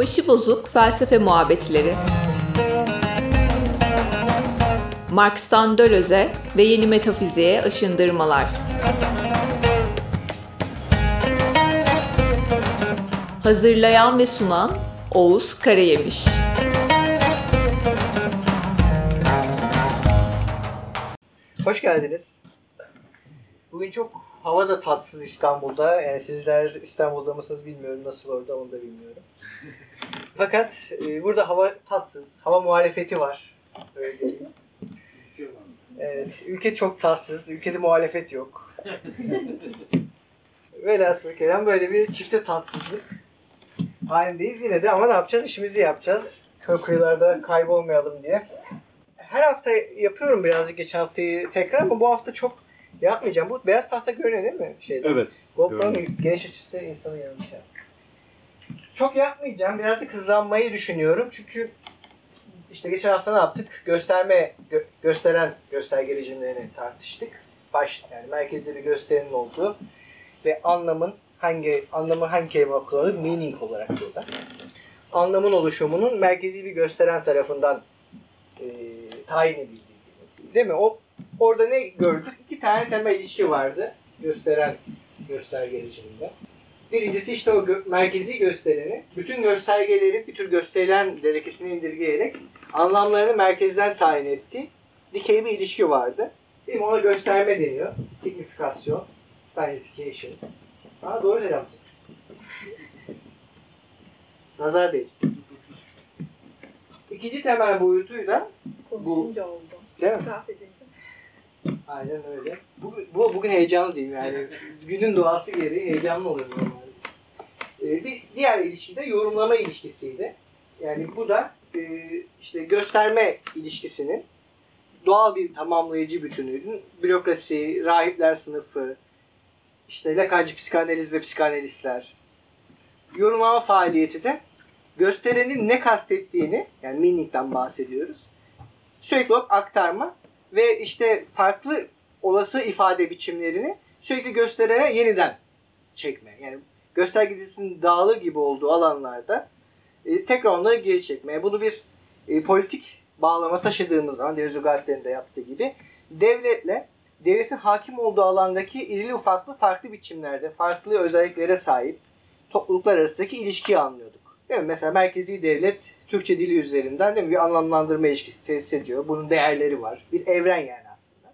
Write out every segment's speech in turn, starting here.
Başı bozuk felsefe muhabbetleri. Marx'tan Döloz'e ve yeni metafiziğe aşındırmalar. Hazırlayan ve sunan Oğuz Karayemiş. Hoş geldiniz. Bugün çok hava da tatsız İstanbul'da. Yani sizler İstanbul'da mısınız bilmiyorum. Nasıl orada onu da bilmiyorum. Fakat e, burada hava tatsız. Hava muhalefeti var. Öyle diyeyim. Evet, ülke çok tatsız. Ülkede muhalefet yok. Velhasıl kelam böyle bir çifte tatsızlık halindeyiz yine de ama ne yapacağız? İşimizi yapacağız. Köy kıyılarda kaybolmayalım diye. Her hafta yapıyorum birazcık geçen haftayı tekrar ama bu hafta çok yapmayacağım. Bu beyaz tahta görünüyor değil mi? Şeyde. Evet. GoPro'nun geniş açısı insanı yanıltıyor. Çok yapmayacağım. Birazcık hızlanmayı düşünüyorum. Çünkü işte geçen hafta ne yaptık? Gösterme, gö- gösteren gösterge rejimlerini tartıştık. Baş, yani merkezde bir gösterinin olduğu ve anlamın hangi anlamı hangi kelime kullanılır? Meaning olarak burada. Anlamın oluşumunun merkezi bir gösteren tarafından e, tayin edildiği. Değil mi? O orada ne gördük? İki tane temel ilişki vardı. Gösteren gösterge rejiminde. Birincisi işte o gö- merkezi göstereni bütün göstergeleri bir tür gösterilen derekesine indirgeyerek anlamlarını merkezden tayin etti. Dikey bir ilişki vardı. Değil mi? Ona gösterme deniyor. Signifikasyon, signification. Aa doğru selam. Nazar değil. İkinci temel boyutuyla Konuşunca oldu. değil mi? İtiraf. Aynen öyle. Bu, bu bugün heyecanlı değil yani. Günün doğası gereği heyecanlı oluyor normalde. Ee, bir diğer ilişki de yorumlama ilişkisiydi. Yani bu da e, işte gösterme ilişkisinin doğal bir tamamlayıcı bütünüydü. Bürokrasi, rahipler sınıfı, işte Lacancı psikanaliz ve psikanalistler. Yorumlama faaliyeti de gösterenin ne kastettiğini, yani meaning'den bahsediyoruz. Sürekli olarak aktarma ve işte farklı olası ifade biçimlerini sürekli gösterene yeniden çekme. Yani gösterge dizisinin dağılır gibi olduğu alanlarda e, tekrar onları geri çekmeye. Bunu bir e, politik bağlama taşıdığımız zaman Deleuze Guattari'nin de yaptığı gibi devletle devletin hakim olduğu alandaki irili ufaklı farklı biçimlerde, farklı özelliklere sahip topluluklar arasındaki ilişkiyi anlıyorduk. Değil mi? Mesela merkezi devlet Türkçe dili üzerinden değil mi? bir anlamlandırma ilişkisi tesis ediyor. Bunun değerleri var. Bir evren yani aslında.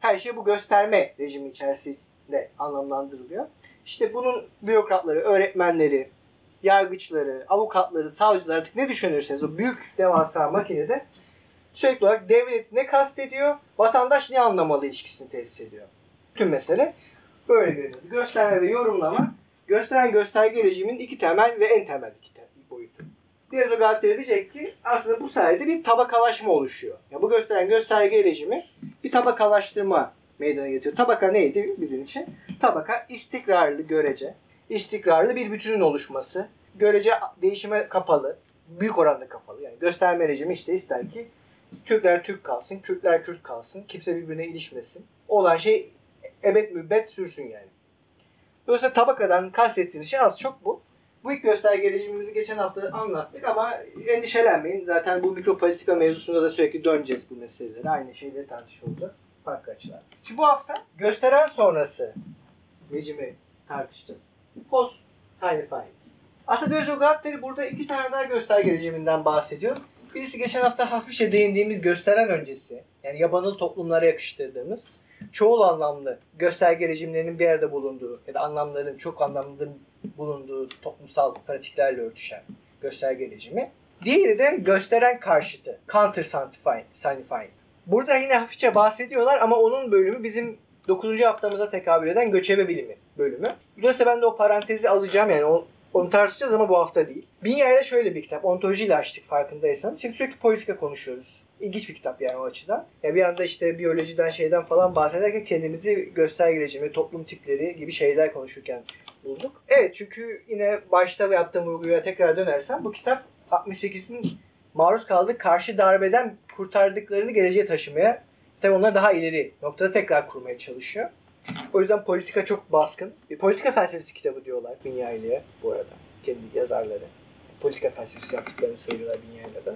Her şey bu gösterme rejimi içerisinde anlamlandırılıyor. İşte bunun bürokratları, öğretmenleri, yargıçları, avukatları, savcılar artık ne düşünürseniz o büyük devasa makinede sürekli olarak devlet ne kastediyor, vatandaş ne anlamalı ilişkisini tesis ediyor. Tüm mesele böyle görünüyor. Gösterme ve yorumlama gösteren gösterge rejiminin iki temel ve en temel iki te- boyutu. Diaz Gattari diyecek ki aslında bu sayede bir tabakalaşma oluşuyor. Ya bu gösteren gösterge rejimi bir tabakalaştırma meydana getiriyor. Tabaka neydi bizim için? Tabaka istikrarlı görece, istikrarlı bir bütünün oluşması, görece değişime kapalı, büyük oranda kapalı. Yani gösterme rejimi işte ister ki Türkler Türk kalsın, Kürtler Kürt kalsın, kimse birbirine ilişmesin. Olan şey ebed mübbet sürsün yani. Dolayısıyla tabakadan kastettiğimiz şey az çok bu. Bu ilk gösterge rejimimizi geçen hafta anlattık ama endişelenmeyin. Zaten bu mikropolitika mevzusunda da sürekli döneceğiz bu meselelere. Aynı şeyleri tartışıyor olacağız. Farklı açılar. Şimdi bu hafta gösteren sonrası rejimi tartışacağız. Post signifying. Aslında Deleuze Guattari burada iki tane daha gösterge rejiminden bahsediyor. Birisi geçen hafta hafifçe değindiğimiz gösteren öncesi. Yani yabanıl toplumlara yakıştırdığımız çoğul anlamlı gösterge rejimlerinin bir arada bulunduğu ya da anlamların çok anlamlı bulunduğu toplumsal pratiklerle örtüşen gösterge rejimi. Diğeri de gösteren karşıtı. Counter signifying. Burada yine hafifçe bahsediyorlar ama onun bölümü bizim 9. haftamıza tekabül eden göçebe bilimi bölümü. Dolayısıyla ben de o parantezi alacağım yani o, onu tartışacağız ama bu hafta değil. Binyay'da şöyle bir kitap. Ontolojiyle açtık farkındaysanız. Şimdi sürekli politika konuşuyoruz. İlginç bir kitap yani o açıdan. Ya bir anda işte biyolojiden şeyden falan bahsederken kendimizi gösterge rejimi, toplum tipleri gibi şeyler konuşurken bulduk. Evet çünkü yine başta yaptığım vurguya tekrar dönersem bu kitap 68'in maruz kaldığı karşı darbeden kurtardıklarını geleceğe taşımaya tabii onlar daha ileri noktada tekrar kurmaya çalışıyor. O yüzden politika çok baskın. Bir politika felsefesi kitabı diyorlar Binyayli'ye bu arada. Kendi yazarları. politika felsefesi yaptıklarını söylüyorlar Binyaya'da.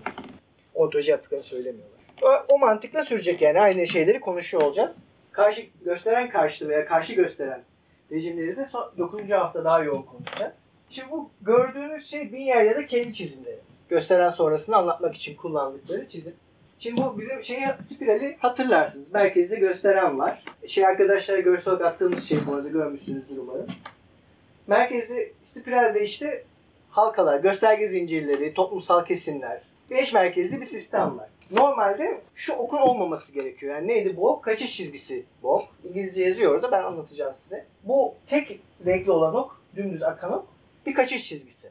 Ontoloji yaptıklarını söylemiyorlar. O, o mantıkla sürecek yani aynı şeyleri konuşuyor olacağız. Karşı gösteren karşıtı veya karşı gösteren rejimleri de son, 9. hafta daha yoğun konuşacağız. Şimdi bu gördüğünüz şey Binyaya'da kendi çizimleri. Gösteren sonrasını anlatmak için kullandıkları çizim. Şimdi bu bizim şeyi spirali hatırlarsınız. Merkezde gösteren var. Şey arkadaşlara görsel olarak attığımız şey bu arada görmüşsünüzdür umarım. Merkezde spiralde işte halkalar, gösterge zincirleri, toplumsal kesimler. Beş merkezli bir sistem var. Normalde şu okun olmaması gerekiyor. Yani neydi bu? Kaçış çizgisi bu ok. İngilizce yazıyor orada ben anlatacağım size. Bu tek renkli olan ok, dümdüz akan ok bir kaçış çizgisi.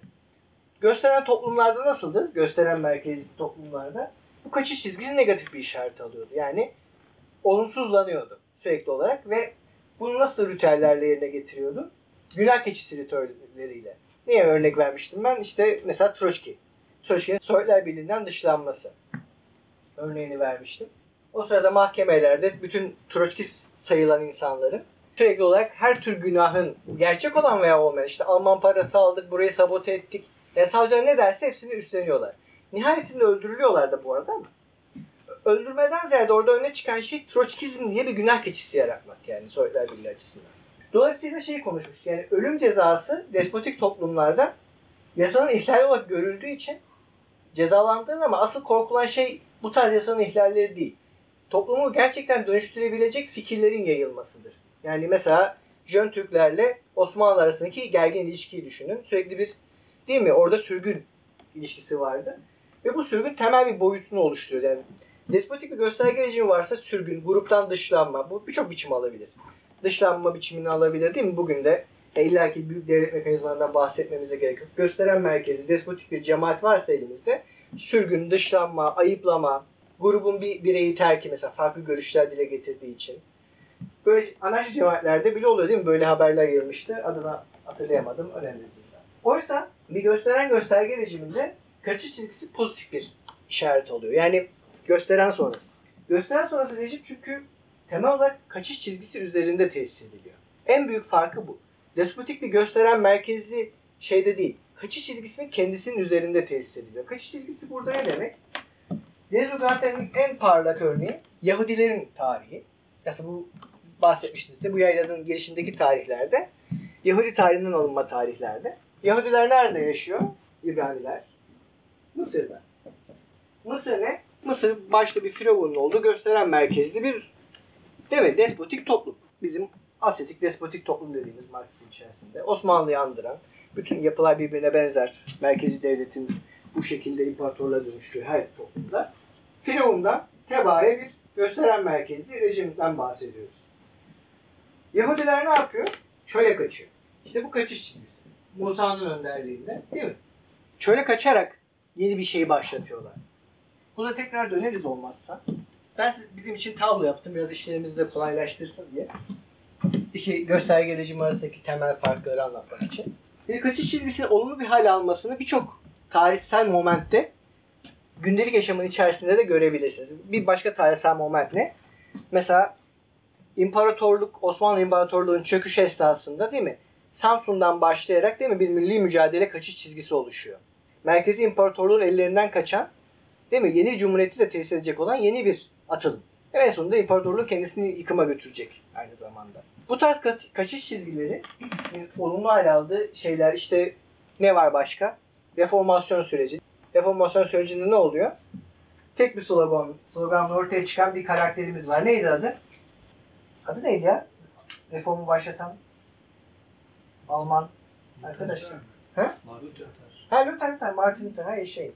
Gösteren toplumlarda nasıldı? Gösteren merkezli toplumlarda bu kaçış çizgisi negatif bir işaret alıyordu. Yani olumsuzlanıyordu sürekli olarak ve bunu nasıl ritüellerle yerine getiriyordu? Günah keçisi ritüelleriyle. Niye örnek vermiştim ben? İşte mesela Troçki. Troçki'nin Sovyetler Birliği'nden dışlanması örneğini vermiştim. O sırada mahkemelerde bütün Troçkist sayılan insanların sürekli olarak her tür günahın gerçek olan veya olmayan işte Alman parası aldık, burayı sabote ettik. Ya savcılar ne derse hepsini üstleniyorlar. Nihayetinde öldürülüyorlar da bu arada ama öldürmeden ziyade orada öne çıkan şey Troçkizm diye bir günah keçisi yaratmak yani Sovyetler Birliği açısından. Dolayısıyla şey konuşmuş yani ölüm cezası despotik toplumlarda yasanın ihlali olarak görüldüğü için cezalandığın ama asıl korkulan şey bu tarz yasanın ihlalleri değil. Toplumu gerçekten dönüştürebilecek fikirlerin yayılmasıdır. Yani mesela Jön Türklerle Osmanlı arasındaki gergin ilişkiyi düşünün. Sürekli bir değil mi orada sürgün ilişkisi vardı. Ve bu sürgün temel bir boyutunu oluşturuyor. Yani despotik bir gösterge rejimi varsa sürgün, gruptan dışlanma bu birçok biçim alabilir. Dışlanma biçimini alabilir değil mi? Bugün de e, illaki büyük devlet mekanizmalarından bahsetmemize gerek yok. Gösteren merkezi, despotik bir cemaat varsa elimizde sürgün, dışlanma, ayıplama, grubun bir bireyi terki mesela farklı görüşler dile getirdiği için. Böyle anarşist cemaatlerde bile oluyor değil mi? Böyle haberler yayılmıştı. Adını hatırlayamadım. Önemli değil zaten. Oysa bir gösteren gösterge rejiminde kaçış çizgisi pozitif bir işaret oluyor. Yani gösteren sonrası. Gösteren sonrası rejim çünkü temel olarak kaçış çizgisi üzerinde tesis ediliyor. En büyük farkı bu. Despotik bir gösteren merkezli şeyde değil. Kaçış çizgisinin kendisinin üzerinde tesis ediliyor. Kaçış çizgisi burada ne demek? Dezogater'in en parlak örneği Yahudilerin tarihi. Aslında bu bahsetmiştim size. Bu yaylanın girişindeki tarihlerde Yahudi tarihinden alınma tarihlerde. Yahudiler nerede yaşıyor? İbraniler. Mısır'da. Mısır ne? Mısır başta bir firavunun olduğu gösteren merkezli bir değil mi? Despotik toplum. Bizim Asyatik despotik toplum dediğimiz Marksizm içerisinde. Osmanlı'yı andıran, bütün yapılar birbirine benzer. Merkezi devletin bu şekilde imparatorluğa dönüştüğü her toplumda. Firavun'dan tebaaya bir gösteren merkezli rejimden bahsediyoruz. Yahudiler ne yapıyor? Şöyle kaçıyor. İşte bu kaçış çizgisi. Musa'nın önderliğinde değil mi? Şöyle kaçarak yeni bir şeyi başlatıyorlar. Buna tekrar döneriz olmazsa. Ben bizim için tablo yaptım biraz işlerimizi de kolaylaştırsın diye. İki gösterge rejimi arasındaki temel farkları anlatmak için. Bir kaçış çizgisinin olumlu bir hal almasını birçok tarihsel momentte gündelik yaşamın içerisinde de görebilirsiniz. Bir başka tarihsel moment ne? Mesela imparatorluk, Osmanlı İmparatorluğu'nun çöküş esnasında değil mi? Samsun'dan başlayarak değil mi bir milli mücadele kaçış çizgisi oluşuyor. Merkezi İmparatorluğun ellerinden kaçan değil mi? Yeni cumhuriyeti de tesis edecek olan yeni bir atılım. Ve en sonunda imparatorluğu kendisini yıkıma götürecek aynı zamanda. Bu tarz ka- kaçış çizgileri e, olumlu hale aldığı şeyler işte ne var başka? Reformasyon süreci. Reformasyon sürecinde ne oluyor? Tek bir slogan, sloganla ortaya çıkan bir karakterimiz var. Neydi adı? Adı neydi ya? Reformu başlatan Alman arkadaş. Ha? Ha Luther, Luther, Martin Luther, ha şey.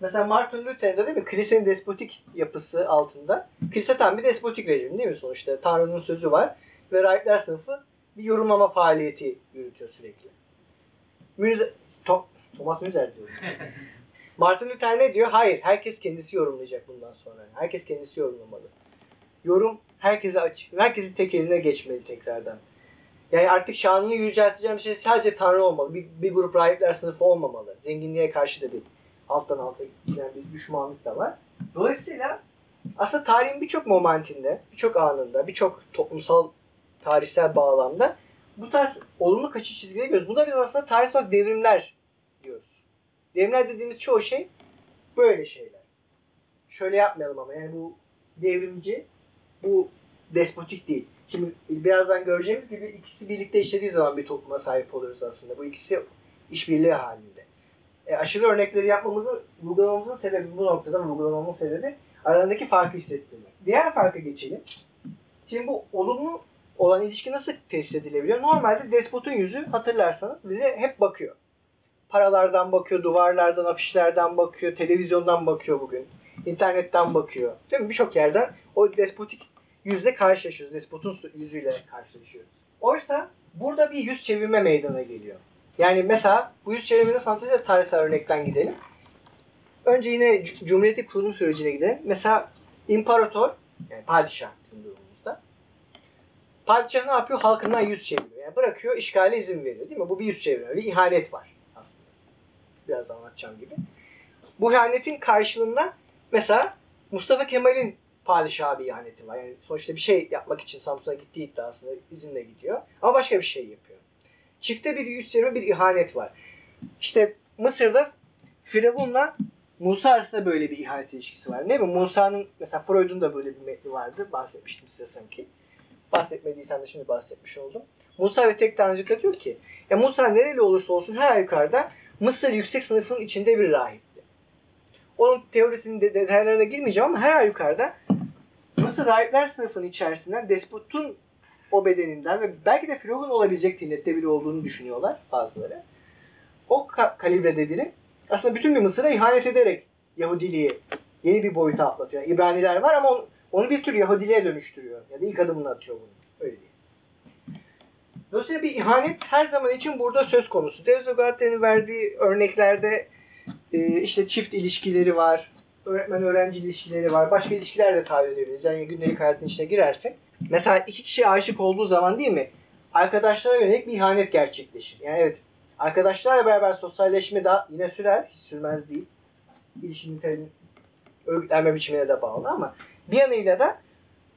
Mesela Martin Luther'in de değil mi? Kilisenin despotik yapısı altında. Kilise tam bir despotik rejim değil mi sonuçta? Tanrı'nın sözü var ve rahipler sınıfı bir yorumlama faaliyeti yürütüyor sürekli. Müze, to, Thomas Müller diyorum. Martin Luther ne diyor? Hayır, herkes kendisi yorumlayacak bundan sonra. Herkes kendisi yorumlamalı. Yorum herkese açık. Herkesin tek eline geçmeli tekrardan. Yani artık şanını yücelteceğim şey sadece Tanrı olmalı. Bir, bir grup rahipler sınıfı olmamalı. Zenginliğe karşı da bir alttan alta giden bir düşmanlık da var. Dolayısıyla aslında tarihin birçok momentinde, birçok anında, birçok toplumsal tarihsel bağlamda bu tarz olumlu kaçış çizgileri görüyoruz. Buna biz aslında tarihsel olarak devrimler diyoruz. Devrimler dediğimiz çoğu şey böyle şeyler. Şöyle yapmayalım ama yani bu devrimci, bu despotik değil. Şimdi birazdan göreceğimiz gibi ikisi birlikte işlediği zaman bir topluma sahip oluyoruz aslında. Bu ikisi işbirliği halinde. E, aşırı örnekleri yapmamızın, vurgulamamızın sebebi bu noktada vurgulamamın sebebi aralarındaki farkı hissettirmek. Diğer farka geçelim. Şimdi bu olumlu olan ilişki nasıl test edilebiliyor? Normalde despotun yüzü hatırlarsanız bize hep bakıyor. Paralardan bakıyor, duvarlardan, afişlerden bakıyor, televizyondan bakıyor bugün. internetten bakıyor. Değil mi? Birçok yerden o despotik yüzle karşılaşıyoruz. Despotun yüzüyle karşılaşıyoruz. Oysa burada bir yüz çevirme meydana geliyor. Yani mesela bu yüz çevirmenin sanatçı tarihsel örnekten gidelim. Önce yine Cumhuriyeti kurulum sürecine gidelim. Mesela imparator, yani padişah bizim durumumuzda. Padişah ne yapıyor? Halkından yüz çeviriyor. Yani bırakıyor, işgale izin veriyor değil mi? Bu bir yüz çevirme, bir ihanet var aslında. Biraz anlatacağım gibi. Bu ihanetin karşılığında mesela Mustafa Kemal'in padişaha bir ihaneti var. Yani sonuçta bir şey yapmak için Samsun'a gittiği iddiasında izinle gidiyor. Ama başka bir şey yapıyor. Çifte bir yüz çevirme bir ihanet var. İşte Mısır'da Firavun'la Musa arasında böyle bir ihanet ilişkisi var. Değil mi? Musa'nın mesela Freud'un da böyle bir metni vardı. Bahsetmiştim size sanki. Bahsetmediysem de şimdi bahsetmiş oldum. Musa ve tek tanrıcılıkta diyor ki ya Musa nereli olursa olsun her yukarıda Mısır yüksek sınıfının içinde bir rahipti. Onun teorisinin de detaylarına girmeyeceğim ama her yukarıda Mısır rahipler sınıfının içerisinden despotun o bedeninden ve belki de Firavun olabilecek tinette biri olduğunu düşünüyorlar bazıları. O ka- kalibrede biri aslında bütün bir Mısır'a ihanet ederek Yahudiliği yeni bir boyuta atlatıyor. Yani İbraniler var ama onu, onu bir tür Yahudiliğe dönüştürüyor. Ya da ilk adımını atıyor bunu. Öyle değil. Dolayısıyla bir ihanet her zaman için burada söz konusu. Deleuze verdiği örneklerde e, işte çift ilişkileri var, öğretmen öğrenci ilişkileri var, başka ilişkiler de tahayyül edebiliriz. Yani gündelik hayatın içine girersek. Mesela iki kişi aşık olduğu zaman değil mi? Arkadaşlara yönelik bir ihanet gerçekleşir. Yani evet arkadaşlarla beraber sosyalleşme daha yine sürer, hiç sürmez değil. İlişkinin niteliğinin örgütlenme biçimine de bağlı ama bir yanıyla da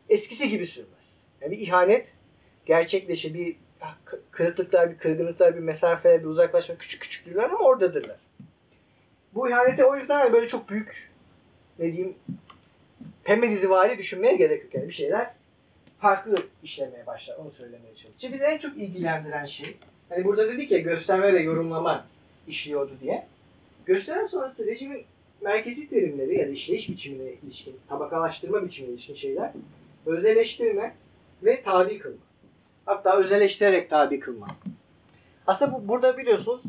eskisi gibi sürmez. Yani bir ihanet gerçekleşir. Bir kırıklıklar, bir kırgınlıklar, bir mesafeler, bir uzaklaşma küçük küçüklüğler ama oradadırlar. Bu ihanete o yüzden hani böyle çok büyük ne diyeyim pembe dizivari düşünmeye gerek yok. Yani bir şeyler farklı işlemeye başlar. Onu söylemeye çalışıyorum. Şimdi bizi en çok ilgilendiren şey hani burada dedik ya gösterme ve yorumlama işliyordu diye. Gösteren sonrası rejimin merkezi terimleri ya da işleyiş biçimine ilişkin, tabakalaştırma biçimine ilişkin şeyler özelleştirme ve tabi kılma. Hatta özelleştirerek tabi kılma. Aslında bu, burada biliyorsunuz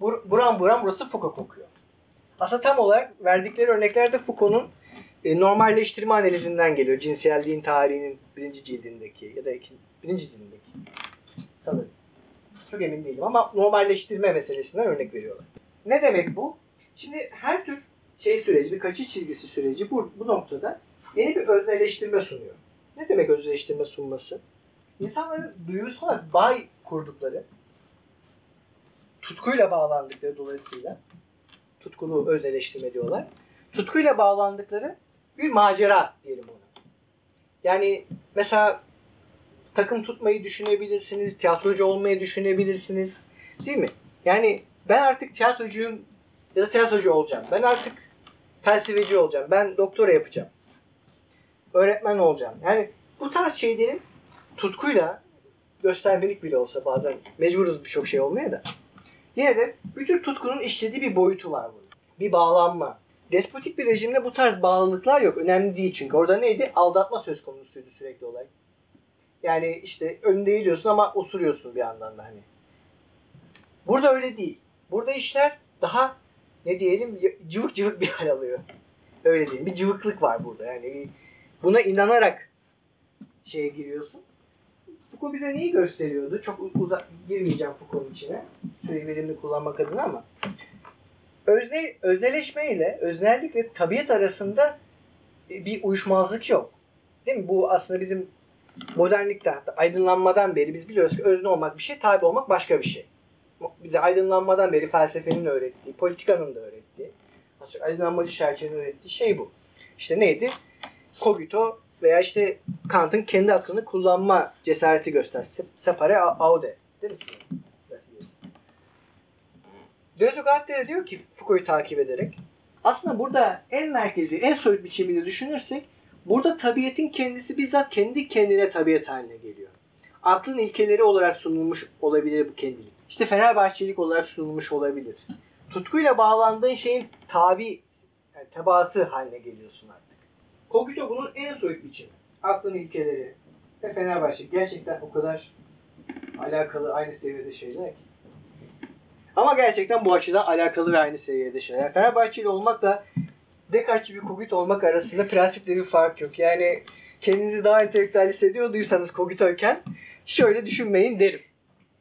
bur, buram buram burası Foucault kokuyor. Aslında tam olarak verdikleri örneklerde Foucault'un e, normalleştirme analizinden geliyor. Cinselliğin tarihinin birinci cildindeki ya da ikinci, birinci cildindeki. Sanırım. Çok emin değilim ama normalleştirme meselesinden örnek veriyorlar. Ne demek bu? Şimdi her tür şey süreci, bir kaçış çizgisi süreci bu, bu noktada yeni bir özelleştirme sunuyor. Ne demek özelleştirme sunması? İnsanların duygusal bağ kurdukları, tutkuyla bağlandıkları dolayısıyla tutkulu özelleştirme diyorlar. Tutkuyla bağlandıkları bir macera diyelim ona. Yani mesela takım tutmayı düşünebilirsiniz, tiyatrocu olmayı düşünebilirsiniz. Değil mi? Yani ben artık tiyatrocuyum ya da tiyatrocu olacağım. Ben artık felsefeci olacağım. Ben doktora yapacağım. Öğretmen olacağım. Yani bu tarz şeylerin tutkuyla göstermelik bile olsa bazen mecburuz birçok şey olmaya da. Yine de bütün tutkunun işlediği bir boyutu var bunun. Bir bağlanma. Despotik bir rejimde bu tarz bağlılıklar yok. Önemli değil çünkü. Orada neydi? Aldatma söz konusuydu sürekli olay. Yani işte önünde eğiliyorsun ama osuruyorsun bir yandan da hani. Burada öyle değil. Burada işler daha ne diyelim cıvık cıvık bir hal alıyor. Öyle değil. Bir cıvıklık var burada. Yani buna inanarak şeye giriyorsun. Foucault bize neyi gösteriyordu? Çok uzak girmeyeceğim Foucault'un içine. Süreyi verimli kullanmak adına ama özne, özneleşme ile öznellikle tabiat arasında bir uyuşmazlık yok. Değil mi? Bu aslında bizim modernlikte aydınlanmadan beri biz biliyoruz ki özne olmak bir şey, tabi olmak başka bir şey. Bize aydınlanmadan beri felsefenin öğrettiği, politikanın da öğrettiği, aslında aydınlanmacı çerçevenin öğrettiği şey bu. İşte neydi? Cogito veya işte Kant'ın kendi aklını kullanma cesareti gösterse. Separe aude. Değil mi? Deleuze Guattari diyor ki Foucault'u takip ederek aslında burada en merkezi, en soyut biçimiyle düşünürsek burada tabiatın kendisi bizzat kendi kendine tabiat haline geliyor. Aklın ilkeleri olarak sunulmuş olabilir bu kendilik. İşte Fenerbahçelik olarak sunulmuş olabilir. Tutkuyla bağlandığın şeyin tabi, yani tebaası haline geliyorsun artık. Kogito bunun en soyut biçimi. Aklın ilkeleri ve Fenerbahçe gerçekten o kadar alakalı aynı seviyede şeyler ki. Ama gerçekten bu açıdan alakalı ve aynı seviyede şeyler. Yani Fenerbahçeli olmakla Descartes'ci bir kogito olmak arasında prensipte bir fark yok. Yani kendinizi daha entelektüel hissediyorduysanız kogitoyken şöyle düşünmeyin derim.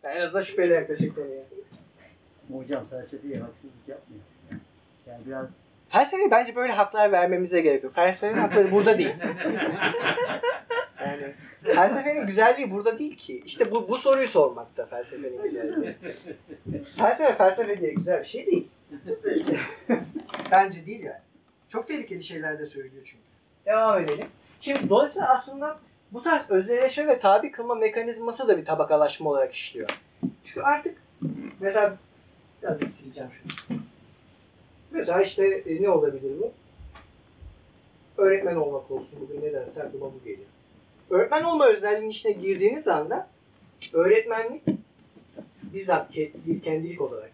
Yani en azından şüpheyle yaklaşık konuya. Hocam felsefeye haksızlık yapmıyor. Yani biraz Felsefeye bence böyle haklar vermemize gerekiyor. Felsefenin hakları burada değil. Yani felsefenin güzelliği burada değil ki. İşte bu, bu soruyu sormakta felsefenin güzelliği. Felsefe felsefe diye güzel bir şey değil. Bence değil yani. Çok tehlikeli şeyler de söylüyor çünkü. Devam edelim. Şimdi dolayısıyla aslında bu tarz özelleşme ve tabi kılma mekanizması da bir tabakalaşma olarak işliyor. Çünkü artık mesela biraz sileceğim şunu. Mesela işte e, ne olabilir bu? Öğretmen olmak olsun bugün nedense aklıma bu geliyor. Öğretmen olma özelliğinin içine girdiğiniz anda öğretmenlik bizzat bir kendilik olarak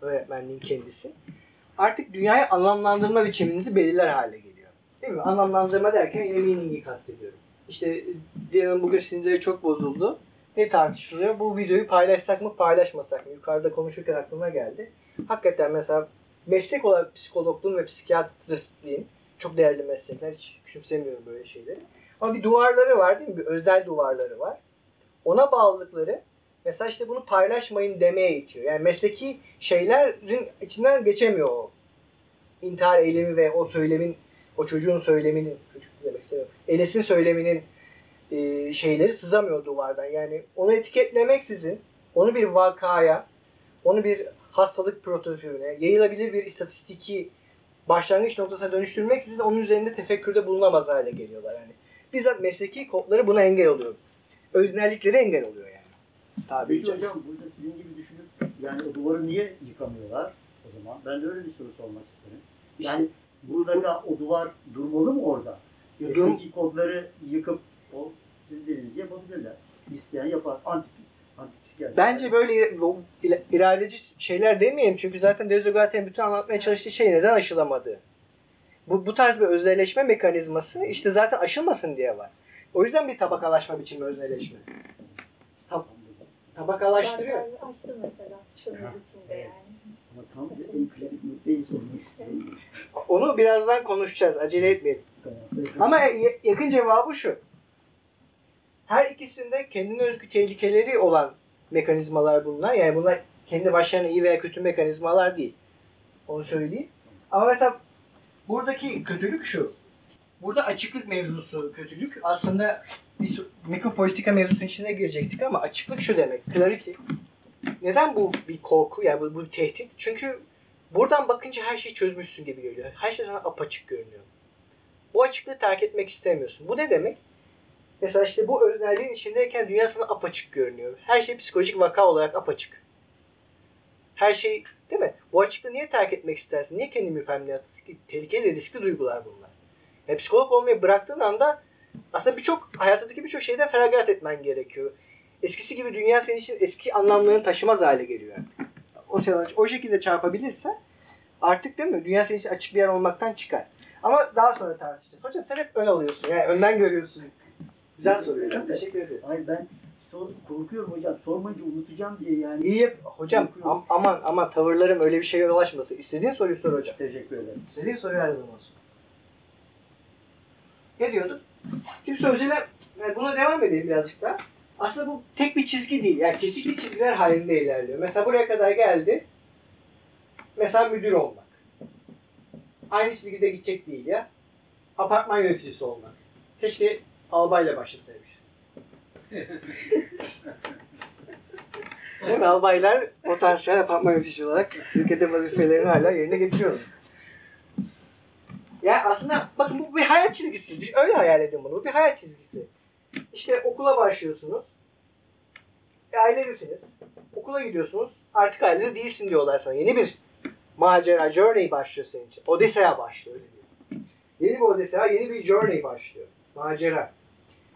öğretmenliğin kendisi artık dünyayı anlamlandırma biçiminizi belirler hale geliyor. Değil mi? Anlamlandırma derken yine meaning'i kastediyorum. İşte Diyan'ın bugün sinirleri çok bozuldu. Ne tartışılıyor? Bu videoyu paylaşsak mı paylaşmasak mı? Yukarıda konuşurken aklıma geldi. Hakikaten mesela meslek olarak psikologluğun ve psikiyatristliğin çok değerli meslekler. Hiç küçümsemiyorum böyle şeyleri. Ama bir duvarları var değil mi? Bir özel duvarları var. Ona bağlılıkları mesela işte bunu paylaşmayın demeye itiyor. Yani mesleki şeylerin içinden geçemiyor o. intihar eylemi ve o söylemin, o çocuğun söyleminin, çocuk demek istemiyorum, Enes'in söyleminin e, şeyleri sızamıyor duvardan. Yani onu etiketlemeksizin, onu bir vakaya, onu bir hastalık prototipine, yayılabilir bir istatistiki başlangıç noktasına dönüştürmeksizin onun üzerinde tefekkürde bulunamaz hale geliyorlar. Yani bizzat mesleki kodları buna engel oluyor. Öznellikleri engel oluyor yani. Tabii Peki hocam burada sizin gibi düşünüp yani o duvarı niye yıkamıyorlar o zaman? Ben de öyle bir soru sormak isterim. İşte- Yani burada o duvar durmalı mı orada? Durum- Eski kodları yıkıp o sizin dediğinizi yapabilirler. İsteyen yapar. Antik. Bence böyle iradeci şeyler demeyelim çünkü zaten Deleuze bütün anlatmaya çalıştığı şey neden aşılamadı. Bu, bu tarz bir özelleşme mekanizması işte zaten aşılmasın diye var. O yüzden bir tabakalaşma biçimi özelleşme. Tab- tabakalaştırıyor. Açtı mesela şunun içinde yani. Ama tam da en kritik noktayı sormak istedim. Onu birazdan konuşacağız. Acele etmeyelim. Ama ya- yakın cevabı şu. Her ikisinde kendine özgü tehlikeleri olan mekanizmalar bunlar. Yani bunlar kendi başlarına iyi veya kötü mekanizmalar değil. Onu söyleyeyim. Ama mesela buradaki kötülük şu. Burada açıklık mevzusu kötülük. Aslında biz mikropolitika mevzusunun içine girecektik ama açıklık şu demek. Clarity. Neden bu bir korku? Yani bu, bu bir tehdit. Çünkü buradan bakınca her şeyi çözmüşsün gibi geliyor. Her şey sana apaçık görünüyor. Bu açıklığı terk etmek istemiyorsun. Bu ne demek? Mesela işte bu öznelliğin içindeyken dünya sana apaçık görünüyor. Her şey psikolojik vaka olarak apaçık. Her şey değil mi? Bu açıklığı niye terk etmek istersin? Niye kendini müpemli atırsın ki? Tehlikeli, riskli duygular bunlar. Yani psikolog olmayı bıraktığın anda aslında birçok hayatındaki birçok şeyden feragat etmen gerekiyor. Eskisi gibi dünya senin için eski anlamlarını taşımaz hale geliyor artık. O, o şekilde çarpabilirse artık değil mi? Dünya senin için açık bir yer olmaktan çıkar. Ama daha sonra tartışacağız. Hocam sen hep ön alıyorsun. Yani önden görüyorsun. Güzel soruyor. Teşekkür ederim. Hayır ben sor, korkuyorum hocam. Sormayınca unutacağım diye yani. İyi yap. Hocam am- aman aman tavırlarım öyle bir şeye yol açmasın. İstediğin soruyu sor hocam. Teşekkür ederim. İstediğin soruyu her zaman sor. Ne diyorduk? Şimdi sözüne yani buna devam edelim birazcık daha. Aslında bu tek bir çizgi değil. Yani kesikli çizgiler halinde ilerliyor. Mesela buraya kadar geldi. Mesela müdür olmak. Aynı çizgide gidecek değil ya. Apartman yöneticisi olmak. Keşke albayla başlasaymış. Mi? Albaylar potansiyel apartman yöneticisi olarak ülkede vazifelerini hala yerine getiriyorlar. Yani aslında bakın bu bir hayat çizgisi. Öyle hayal edin bunu. Bu bir hayat çizgisi. İşte okula başlıyorsunuz. E, ailelisiniz. okula gidiyorsunuz. Artık ailede değilsin diyorlar sana. Yeni bir macera, journey başlıyor senin için. Odisea başlıyor. Yeni bir Odisea, yeni bir journey başlıyor. Macera.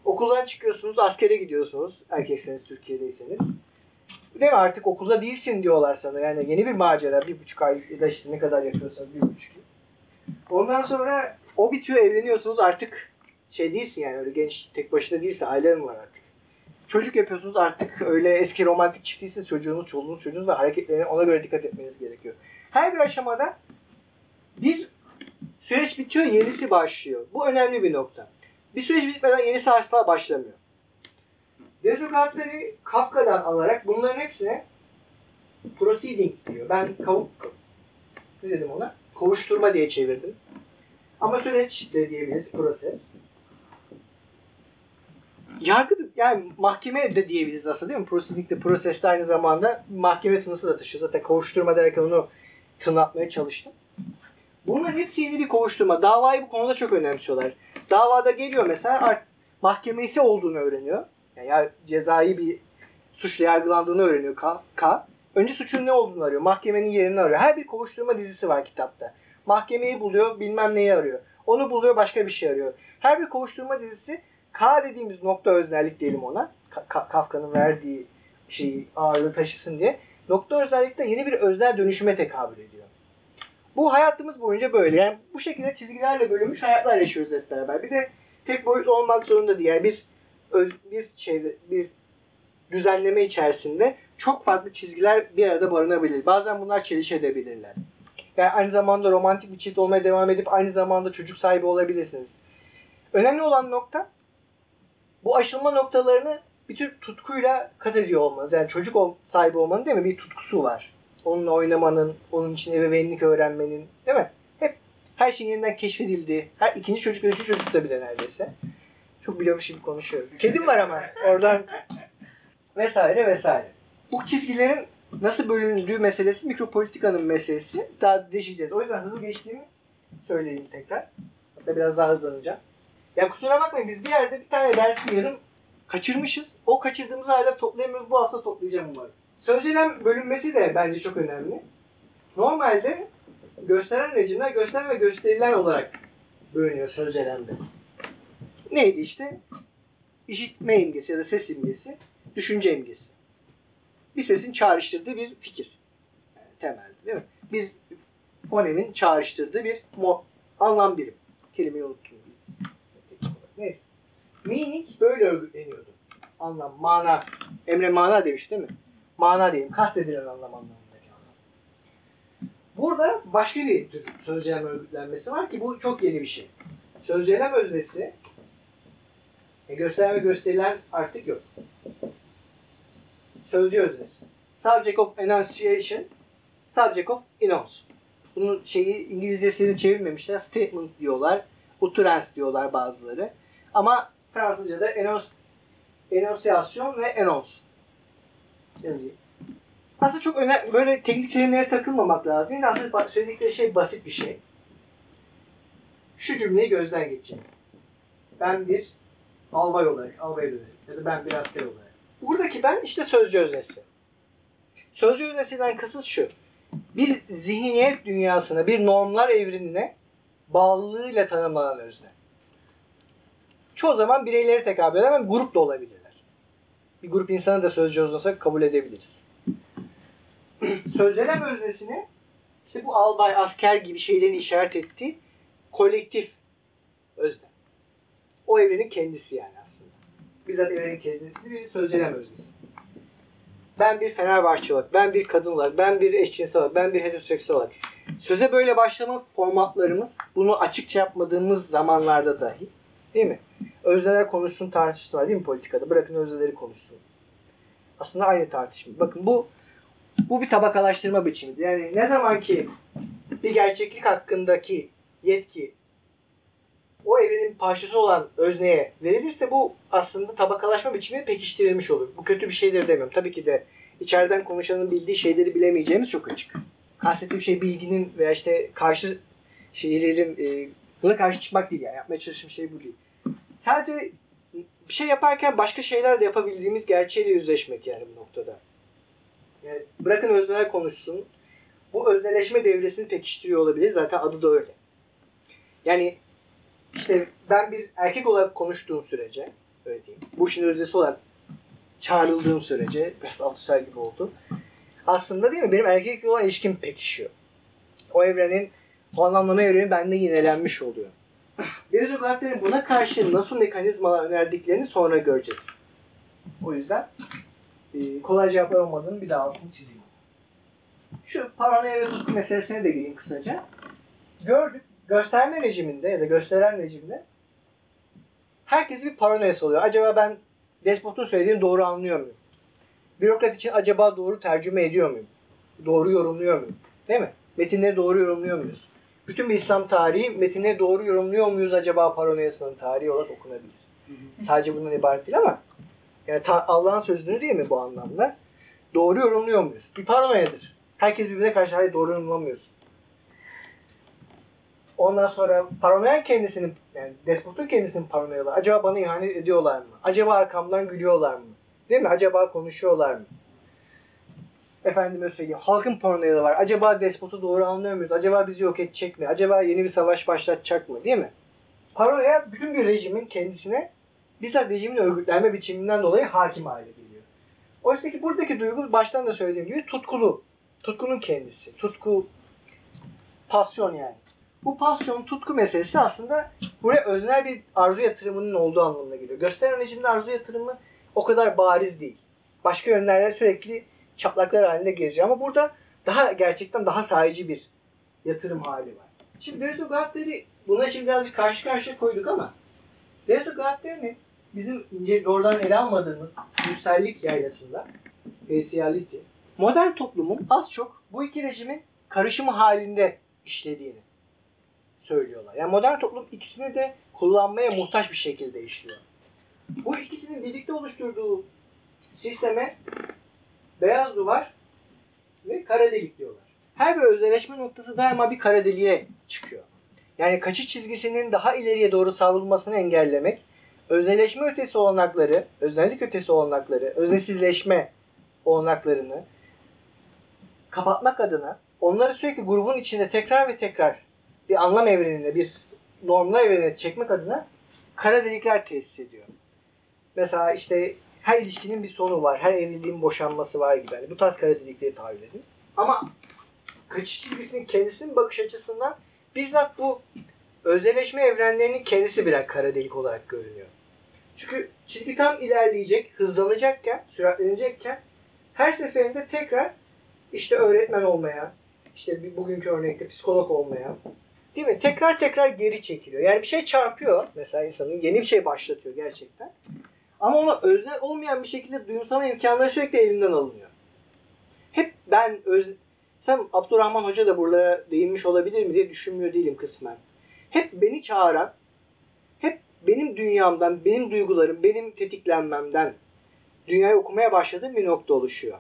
Okuldan çıkıyorsunuz, askere gidiyorsunuz. Erkekseniz, Türkiye'deyseniz. Değil mi? Artık okulda değilsin diyorlar sana. Yani yeni bir macera. Bir buçuk ay ya da işte ne kadar yapıyorsan bir buçuk yıl. Ondan sonra o bitiyor, evleniyorsunuz. Artık şey değilsin yani öyle genç tek başına değilsin. Ailen var artık. Çocuk yapıyorsunuz artık öyle eski romantik çift değilsiniz. Çocuğunuz, çoluğunuz, çocuğunuz ve hareketlerine ona göre dikkat etmeniz gerekiyor. Her bir aşamada bir süreç bitiyor, yenisi başlıyor. Bu önemli bir nokta. Bir süreç bitmeden yenisi asla başlamıyor. Dezokartları Kafka'dan alarak bunların hepsine proceeding diyor. Ben kav ne dedim ona? Kovuşturma diye çevirdim. Ama süreç de diyebiliriz, proses. Yargı yani mahkeme de diyebiliriz aslında değil mi? Proceeding de proseste aynı zamanda mahkeme tınısı da taşıyor. Zaten kovuşturma derken onu tınlatmaya çalıştım. Bunların hepsi yeni bir kovuşturma. Davayı bu konuda çok önemsiyorlar. Davada geliyor mesela mahkemesi olduğunu öğreniyor. Yani ya- cezai bir suçla yargılandığını öğreniyor K. K. Önce suçun ne olduğunu arıyor. Mahkemenin yerini arıyor. Her bir kovuşturma dizisi var kitapta. Mahkemeyi buluyor, bilmem neyi arıyor. Onu buluyor, başka bir şey arıyor. Her bir kovuşturma dizisi K dediğimiz nokta öznellik diyelim ona. Ka- Ka- Kafka'nın verdiği şeyi ağırlığı taşısın diye. Nokta öznellikte yeni bir öznel dönüşüme tekabül ediyor. Bu hayatımız boyunca böyle. Yani bu şekilde çizgilerle bölünmüş hayatlar yaşıyoruz hep beraber. Bir de tek boyutlu olmak zorunda değil. Yani bir öz, bir çevre, bir düzenleme içerisinde çok farklı çizgiler bir arada barınabilir. Bazen bunlar çelişebilirler. Yani aynı zamanda romantik bir çift olmaya devam edip aynı zamanda çocuk sahibi olabilirsiniz. Önemli olan nokta bu aşılma noktalarını bir tür tutkuyla kat ediyor olmanız. Yani çocuk sahibi olmanın değil mi? Bir tutkusu var. Onunla oynamanın, onun için ebeveynlik öğrenmenin değil mi? Hep her şeyin yeniden keşfedildiği, her ikinci çocuk üçüncü çocuk da bile neredeyse. Çok biliyormuş gibi konuşuyorum. Kedim var ama oradan vesaire vesaire. Bu çizgilerin nasıl bölündüğü meselesi mikropolitikanın meselesi. Daha deşeceğiz. O yüzden hızlı geçtiğimi söyleyeyim tekrar. Hatta biraz daha hızlanacağım. Ya kusura bakmayın biz bir yerde bir tane dersi yarım kaçırmışız. O kaçırdığımız hala toplayamıyoruz. Bu hafta toplayacağım umarım. Sözcüğün bölünmesi de bence çok önemli. Normalde gösteren rejimler gösteren ve gösterilen olarak bölünüyor sözcelemde. Neydi işte? İşitme imgesi ya da ses imgesi, düşünce imgesi. Bir sesin çağrıştırdığı bir fikir. Yani temelde değil mi? Bir fonemin çağrıştırdığı bir mo- anlam birim. Kelimeyi unuttum. Neyse. Meaning böyle örgütleniyordu. Anlam, mana. Emre mana demiş değil mi? Mana diyeyim. Kastedilen anlam anlamındaki anlam. Burada başka bir tür sözcüğün örgütlenmesi var ki bu çok yeni bir şey. Sözcüğün öznesi e, gösteren ve gösterilen artık yok. Sözcü öznesi. Subject of enunciation, subject of enunciation. Bunun şeyi İngilizcesini çevirmemişler. Statement diyorlar. Utterance diyorlar bazıları. Ama Fransızca'da enons, enunciasyon ve enons yazayım. Aslında çok önemli, böyle teknik terimlere takılmamak lazım. Aslında söyledikleri şey basit bir şey. Şu cümleyi gözden geçirin. Ben bir albay olarak, albay olarak ya da ben bir asker olarak. Buradaki ben işte sözcü öznesi. Sözcü öznesinden kasıt şu. Bir zihniyet dünyasına, bir normlar evrenine bağlılığıyla tanımlanan özne. Çoğu zaman bireyleri tekabül eden grup da olabilirler. Bir grup insanı da sözcü öznesi kabul edebiliriz. Sözcelem öznesini işte bu albay, asker gibi şeylerin işaret ettiği kolektif özne. O evrenin kendisi yani aslında. Bizzat evrenin kendisi bir sözcelem öznesi. Ben bir Fenerbahçe olarak, ben bir kadın olarak, ben bir eşcinsel olarak, ben bir heteroseksüel olarak. Söze böyle başlama formatlarımız bunu açıkça yapmadığımız zamanlarda dahi değil mi? Özneler konuşsun tartışması var değil mi politikada? Bırakın özneleri konuşsun. Aslında aynı tartışma. Bakın bu bu bir tabakalaştırma biçimidir. Yani ne zaman ki bir gerçeklik hakkındaki yetki o evrenin parçası olan özneye verilirse bu aslında tabakalaşma biçimi pekiştirilmiş olur. Bu kötü bir şeydir demiyorum. Tabii ki de içeriden konuşanın bildiği şeyleri bilemeyeceğimiz çok açık. Kastettiğim şey bilginin veya işte karşı şeylerin e, buna karşı çıkmak değil yani. Yapmaya çalıştığım şey bu değil. Sadece bir şey yaparken başka şeyler de yapabildiğimiz gerçeğiyle yüzleşmek yani bu noktada. Yani bırakın özneler konuşsun. Bu özneleşme devresini pekiştiriyor olabilir. Zaten adı da öyle. Yani işte ben bir erkek olarak konuştuğum sürece öyle diyeyim. Bu işin öznesi olarak çağrıldığım sürece biraz altısel gibi oldu. Aslında değil mi? Benim erkekle olan ilişkim pekişiyor. O evrenin, o anlamlama evreni bende yinelenmiş oluyor. Berizokratların buna karşı nasıl mekanizmalar önerdiklerini sonra göreceğiz. O yüzden e, kolay cevaplar olmadığını bir daha altını çizeyim. Şu paranoya ve tutku meselesine de gireyim kısaca. Gördük. Gösterme rejiminde ya da gösteren rejimde herkes bir paranoyası oluyor. Acaba ben despotun söylediğini doğru anlıyor muyum? Bürokrat için acaba doğru tercüme ediyor muyum? Doğru yorumluyor muyum? Değil mi? Metinleri doğru yorumluyor muyuz? Bütün bir İslam tarihi metinleri doğru yorumluyor muyuz acaba paranoyasının tarihi olarak okunabilir. Sadece bundan ibaret değil ama yani Allah'ın sözünü değil mi bu anlamda? Doğru yorumluyor muyuz? Bir paranoyadır. Herkes birbirine karşı hayır doğru yorumlamıyoruz. Ondan sonra paranoyan kendisinin yani despotun kendisinin paranoyalar. Acaba bana ihanet ediyorlar mı? Acaba arkamdan gülüyorlar mı? Değil mi? Acaba konuşuyorlar mı? Efendime söyleyeyim. Halkın paranoyaları var. Acaba despotu doğru anlıyor muyuz? Acaba bizi yok edecek mi? Acaba yeni bir savaş başlatacak mı? Değil mi? Paranoya bütün bir rejimin kendisine bizzat rejimin örgütlenme biçiminden dolayı hakim hale geliyor. Oysa ki buradaki duygu baştan da söylediğim gibi tutkulu. Tutkunun kendisi. Tutku, pasyon yani. Bu pasyon, tutku meselesi aslında buraya öznel bir arzu yatırımının olduğu anlamına geliyor. Gösteren rejimde arzu yatırımı o kadar bariz değil. Başka yönlerle sürekli çatlaklar halinde geziyor. Ama burada daha gerçekten daha sahici bir yatırım hali var. Şimdi Denizo Galatleri buna şimdi birazcık karşı karşıya koyduk ama Denizo Galateri'nin bizim ince doğrudan ele almadığımız yüzsellik yaylasında faciality modern toplumun az çok bu iki rejimin karışımı halinde işlediğini söylüyorlar. Yani modern toplum ikisini de kullanmaya muhtaç bir şekilde işliyor. Bu ikisinin birlikte oluşturduğu sisteme beyaz duvar ve kara delik diyorlar. Her bir özelleşme noktası daima bir kara deliğe çıkıyor. Yani kaçış çizgisinin daha ileriye doğru savrulmasını engellemek, özelleşme ötesi olanakları, özellik ötesi olanakları, öznesizleşme olanaklarını kapatmak adına onları sürekli grubun içinde tekrar ve tekrar bir anlam evrenine, bir normlar evrenine çekmek adına kara delikler tesis ediyor. Mesela işte her ilişkinin bir sonu var, her evliliğin boşanması var gibi. Yani bu tarz kara delikleri tahayyül edin. Ama kaçış çizgisinin kendisinin bakış açısından bizzat bu özelleşme evrenlerinin kendisi birer kara delik olarak görünüyor. Çünkü çizgi tam ilerleyecek, hızlanacakken, süratlenecekken her seferinde tekrar işte öğretmen olmaya, işte bugünkü örnekte psikolog olmaya, değil mi? Tekrar tekrar geri çekiliyor. Yani bir şey çarpıyor mesela insanın, yeni bir şey başlatıyor gerçekten. Ama ona özel olmayan bir şekilde duyumsama imkanları sürekli elinden alınıyor. Hep ben öz... Sen Abdurrahman Hoca da buralara değinmiş olabilir mi diye düşünmüyor değilim kısmen. Hep beni çağıran, hep benim dünyamdan, benim duygularım, benim tetiklenmemden dünyayı okumaya başladığım bir nokta oluşuyor.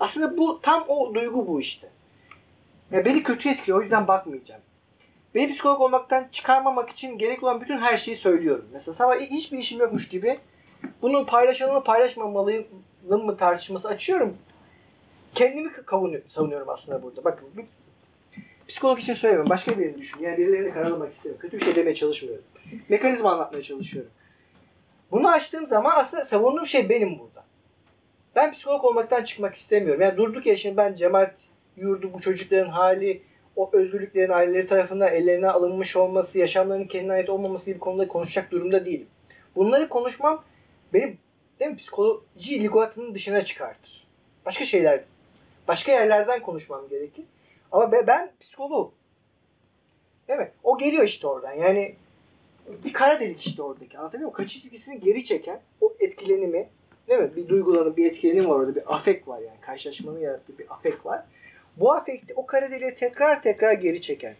Aslında bu tam o duygu bu işte. Ya beni kötü etkiliyor o yüzden bakmayacağım. Beni psikolog olmaktan çıkarmamak için gerekli olan bütün her şeyi söylüyorum. Mesela sabah hiçbir işim yokmuş gibi bunu paylaşalım mı paylaşmamalıyım mı tartışması açıyorum. Kendimi kavunuyorum, savunuyorum aslında burada. Bakın bir psikolog için söylemiyorum. Başka birini düşün. Yani birilerini karalamak istemiyorum. Kötü bir şey demeye çalışmıyorum. Mekanizma anlatmaya çalışıyorum. Bunu açtığım zaman aslında savunduğum şey benim burada. Ben psikolog olmaktan çıkmak istemiyorum. Yani durduk yere şimdi ben cemaat yurdu bu çocukların hali o özgürlüklerin aileleri tarafından ellerine alınmış olması, yaşamlarının kendine ait olmaması gibi konuda konuşacak durumda değilim. Bunları konuşmam beni değil mi, psikoloji lügatının dışına çıkartır. Başka şeyler, başka yerlerden konuşmam gerekir. Ama ben, ben psikoloğum. Değil mi? O geliyor işte oradan. Yani bir kara delik işte oradaki. Anlatabiliyor muyum? Kaçış çizgisini geri çeken o etkilenimi değil mi? Bir duygulanım, bir etkilenim var orada. Bir afek var yani. Karşılaşmanın yarattığı bir afek var. Bu afekti o kara deliğe tekrar tekrar geri çeken.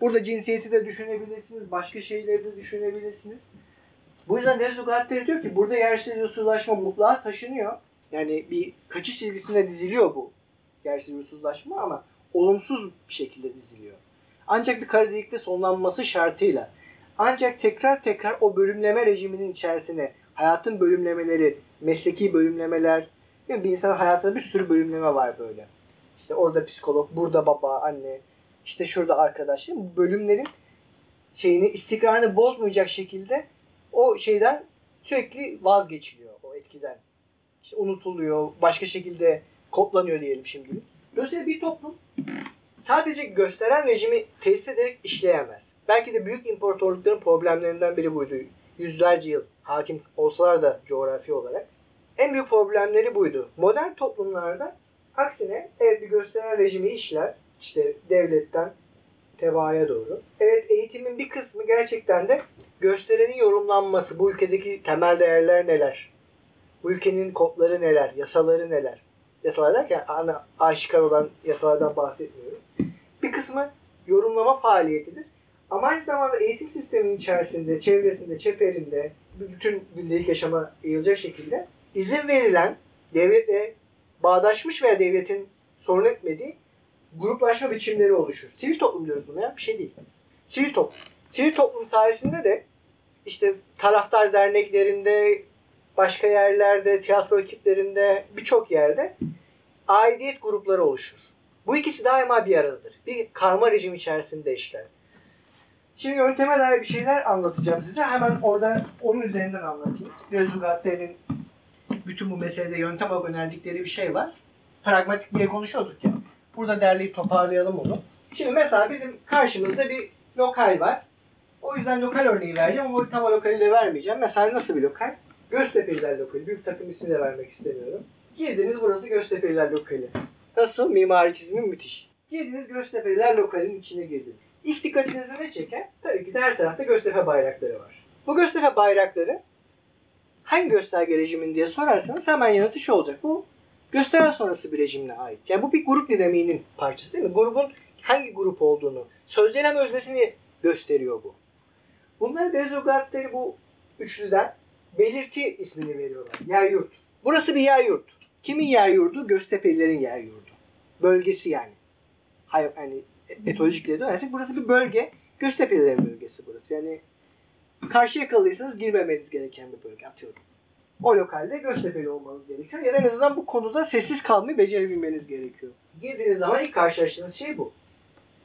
Burada cinsiyeti de düşünebilirsiniz. Başka şeyleri de düşünebilirsiniz. Bu yüzden Nezu Gattari diyor ki burada yersiz yosunlaşma mutlağa taşınıyor. Yani bir kaçış çizgisine diziliyor bu yersiz yosunlaşma ama olumsuz bir şekilde diziliyor. Ancak bir kara delikte sonlanması şartıyla. Ancak tekrar tekrar o bölümleme rejiminin içerisine hayatın bölümlemeleri, mesleki bölümlemeler, Değil? Bir insanın hayatında bir sürü bölümleme var böyle. İşte orada psikolog, burada baba, anne, işte şurada arkadaş. Bu bölümlerin şeyini, istikrarını bozmayacak şekilde o şeyden sürekli vazgeçiliyor o etkiden. İşte unutuluyor, başka şekilde kodlanıyor diyelim şimdi. Dolayısıyla bir toplum sadece gösteren rejimi tesis ederek işleyemez. Belki de büyük imparatorlukların problemlerinden biri buydu. Yüzlerce yıl hakim olsalar da coğrafi olarak. En büyük problemleri buydu. Modern toplumlarda aksine evet bir gösteren rejimi işler. İşte devletten tebaaya doğru. Evet eğitimin bir kısmı gerçekten de gösterenin yorumlanması. Bu ülkedeki temel değerler neler? Bu ülkenin kodları neler? Yasaları neler? Yasalar derken ana aşikar olan yasalardan bahsetmiyorum. Bir kısmı yorumlama faaliyetidir. Ama aynı zamanda eğitim sisteminin içerisinde, çevresinde, çeperinde, bütün gündelik yaşama yayılacak şekilde izin verilen, devletle bağdaşmış veya devletin sorun etmediği gruplaşma biçimleri oluşur. Sivil toplum diyoruz buna ya, bir şey değil. Sivil toplum. Sivil toplum sayesinde de işte taraftar derneklerinde, başka yerlerde, tiyatro ekiplerinde, birçok yerde aidiyet grupları oluşur. Bu ikisi daima bir aradadır. Bir karma rejim içerisinde işler. Şimdi yönteme dair bir şeyler anlatacağım size. Hemen orada onun üzerinden anlatayım. Gözlügatte'nin bütün bu meselede yöntem olarak önerdikleri bir şey var. Pragmatik diye konuşuyorduk ya. Burada derleyip toparlayalım onu. Şimdi mesela bizim karşımızda bir lokal var. O yüzden lokal örneği vereceğim ama tam o lokali de vermeyeceğim. Mesela nasıl bir lokal? Göztepe'liler lokali. Büyük takım ismi de vermek istemiyorum. Girdiniz burası Göztepe'liler lokali. Nasıl? Mimari çizimi müthiş. Girdiniz Göztepe'liler lokalin içine girdiniz. İlk dikkatinizi ne çeker? Tabii ki de her tarafta Göztepe bayrakları var. Bu Göztepe bayrakları hangi gösterge rejimin diye sorarsanız hemen yanıtı şu olacak. Bu gösteren sonrası bir rejimine ait. Yani bu bir grup dinamiğinin parçası değil mi? Grubun hangi grup olduğunu, sözcelem öznesini gösteriyor bu. Bunlar dezogatleri bu üçlüden belirti ismini veriyorlar. Yer yurt. Burası bir yer yurt. Kimin yer yurdu? Göztepe'lilerin yer yurdu. Bölgesi yani. Hayır, hani etolojikliğe dönersek burası bir bölge. Göztepe'lilerin bölgesi burası. Yani karşı yakalıysanız girmemeniz gereken bir bölge atıyorum. O lokalde Göztepe'li olmanız gerekiyor. Ya da en azından bu konuda sessiz kalmayı becerebilmeniz gerekiyor. Girdiğiniz zaman ilk karşılaştığınız şey bu.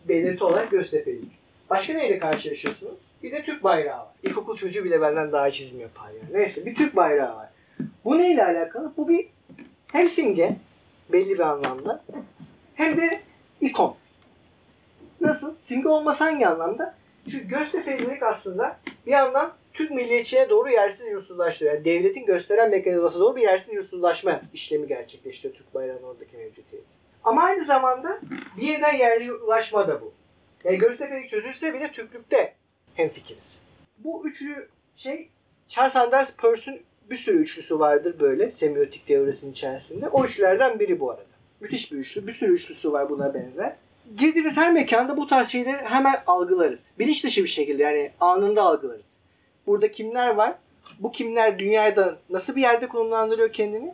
Belirti olarak Göztepe'lilik. Başka neyle karşılaşıyorsunuz? Bir de Türk bayrağı var. İlkokul çocuğu bile benden daha çizim yapar yani. Neyse bir Türk bayrağı var. Bu neyle alakalı? Bu bir hem simge belli bir anlamda hem de ikon. Nasıl? Simge olması hangi anlamda? Çünkü Göztepe'lilik aslında bir yandan Türk milliyetçiliğe doğru yersiz yursuzlaştırıyor. Yani devletin gösteren mekanizması doğru bir yersiz yursuzlaşma işlemi gerçekleştiriyor Türk bayrağının oradaki mevcutiyeti. Ama aynı zamanda bir yerden yerlilaşma da bu. Yani Göztepe'lik çözülse bile Türklükte hemfikiriz. Bu üçlü şey Charles Sanders Peirce'ün bir sürü üçlüsü vardır böyle semiotik teorisinin içerisinde. O üçlülerden biri bu arada. Müthiş bir üçlü. Bir sürü üçlüsü var buna benzer. Girdiğimiz her mekanda bu tarz şeyleri hemen algılarız. Bilinç dışı bir şekilde yani anında algılarız. Burada kimler var? Bu kimler dünyada nasıl bir yerde konumlandırıyor kendini?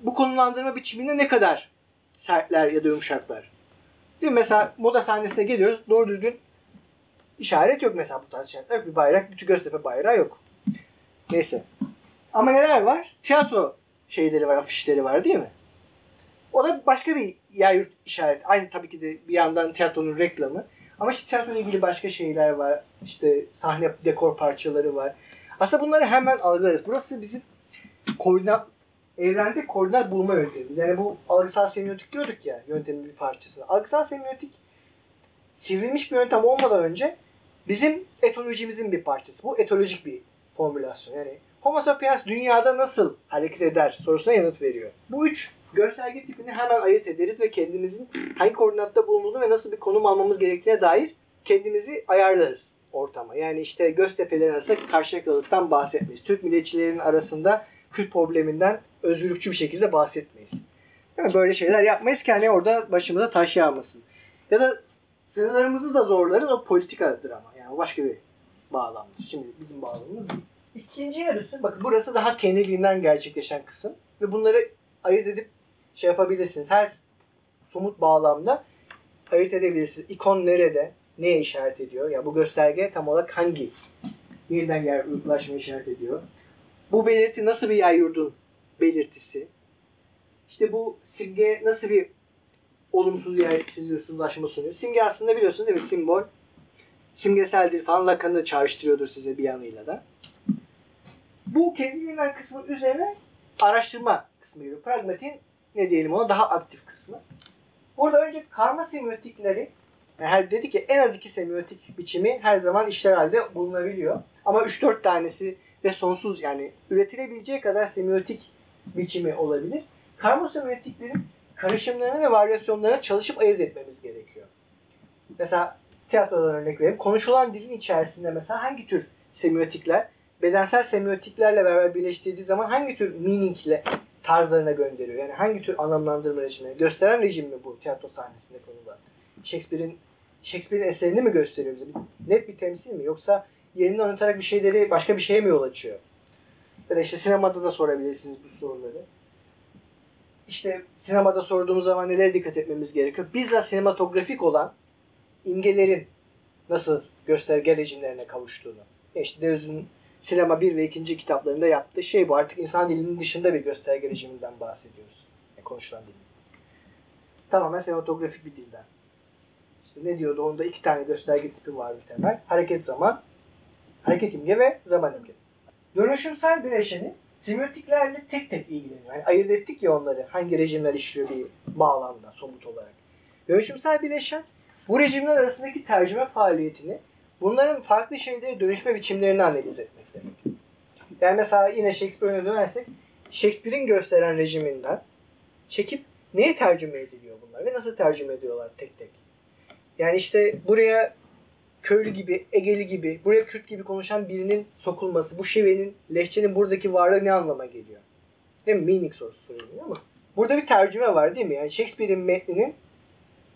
Bu konumlandırma biçiminde ne kadar sertler ya da yumuşaklar? Değil mi? Mesela moda sahnesine geliyoruz. Doğru düzgün işaret yok mesela bu tarz işaretler. Bir bayrak, bir Göztepe bayrağı yok. Neyse. Ama neler var? Tiyatro şeyleri var, afişleri var değil mi? O da başka bir yer yurt işareti. Aynı tabii ki de bir yandan tiyatronun reklamı. Ama işte tiyatronun ilgili başka şeyler var. İşte sahne dekor parçaları var. Aslında bunları hemen algılarız. Burası bizim koordinat evrende koordinat bulma yöntemimiz. Yani bu algısal semiotik diyorduk ya yöntemin bir parçası. Algısal semiotik sivrilmiş bir yöntem olmadan önce bizim etolojimizin bir parçası. Bu etolojik bir formülasyon. Yani Homo sapiens dünyada nasıl hareket eder sorusuna yanıt veriyor. Bu üç gösterge tipini hemen ayırt ederiz ve kendimizin hangi koordinatta bulunduğunu ve nasıl bir konum almamız gerektiğine dair kendimizi ayarlarız ortama. Yani işte Göztepe'lerin arasında karşıyakalıktan bahsetmeyiz. Türk milliyetçilerin arasında Kürt probleminden özgürlükçü bir şekilde bahsetmeyiz. Yani böyle şeyler yapmayız ki hani orada başımıza taş yağmasın. Ya da sınırlarımızı da zorlarız o politikadır ama. Yani başka bir bağlamdır. Şimdi bizim bağlamımız. İkinci yarısı bakın burası daha kendiliğinden gerçekleşen kısım ve bunları ayırt edip şey yapabilirsiniz. Her somut bağlamda ayırt edebilirsiniz. İkon nerede? Neye işaret ediyor? Ya bu gösterge tam olarak hangi yeniden yer ulaşma işaret ediyor? Bu belirti nasıl bir yer yurdun belirtisi? İşte bu simge nasıl bir olumsuz yer size ulaşma sunuyor. Simge aslında biliyorsunuz değil mi? Simbol simgeseldir falan Lacan'ı çağrıştırıyordur size bir yanıyla da. Bu kendiliğinden kısmı üzerine araştırma kısmı geliyor. Pragmatin ne diyelim ona daha aktif kısmı. Burada önce karma semiotikleri yani her dedik ya en az iki semiotik biçimi her zaman işler halde bulunabiliyor. Ama 3-4 tanesi ve sonsuz yani üretilebileceği kadar semiotik biçimi olabilir. Karma semiotiklerin karışımlarına ve varyasyonlarına çalışıp ayırt etmemiz gerekiyor. Mesela tiyatrodan örnek vereyim. Konuşulan dilin içerisinde mesela hangi tür semiotikler bedensel semiotiklerle beraber birleştirdiği zaman hangi tür meaningle tarzlarına gönderiyor? Yani hangi tür anlamlandırma rejimi? Gösteren rejim mi bu tiyatro sahnesinde konuda? Shakespeare'in Shakespeare'in eserini mi gösteriyor bize? Net bir temsil mi? Yoksa yerinden oynatarak bir şeyleri başka bir şeye mi yol açıyor? Ya da işte sinemada da sorabilirsiniz bu soruları. İşte sinemada sorduğumuz zaman nelere dikkat etmemiz gerekiyor? Bizzat sinematografik olan imgelerin nasıl gösterge rejimlerine kavuştuğunu. İşte Deleuze'ün Sinema 1 ve 2. kitaplarında yaptığı şey bu. Artık insan dilinin dışında bir gösterge rejiminden bahsediyoruz. Yani konuşulan dilin. Tamamen sinematografik bir dilden. İşte ne diyordu? Onda iki tane gösterge tipi var bir temel. Hareket zaman, hareket imge ve zaman imge. Dönüşümsel bileşeni semiotiklerle tek tek ilgileniyor. Yani ayırt ettik ya onları. Hangi rejimler işliyor bir bağlamda somut olarak. Dönüşümsel bileşen bu rejimler arasındaki tercüme faaliyetini bunların farklı şeylere dönüşme biçimlerini analiz etmek demek. Yani mesela yine Shakespeare'e dönersek Shakespeare'in gösteren rejiminden çekip neye tercüme ediliyor bunlar ve nasıl tercüme ediyorlar tek tek. Yani işte buraya köylü gibi, Egeli gibi, buraya Kürt gibi konuşan birinin sokulması, bu şivenin, lehçenin buradaki varlığı ne anlama geliyor? Değil mi? Meaning sorusu soruluyor ama burada bir tercüme var değil mi? Yani Shakespeare'in metninin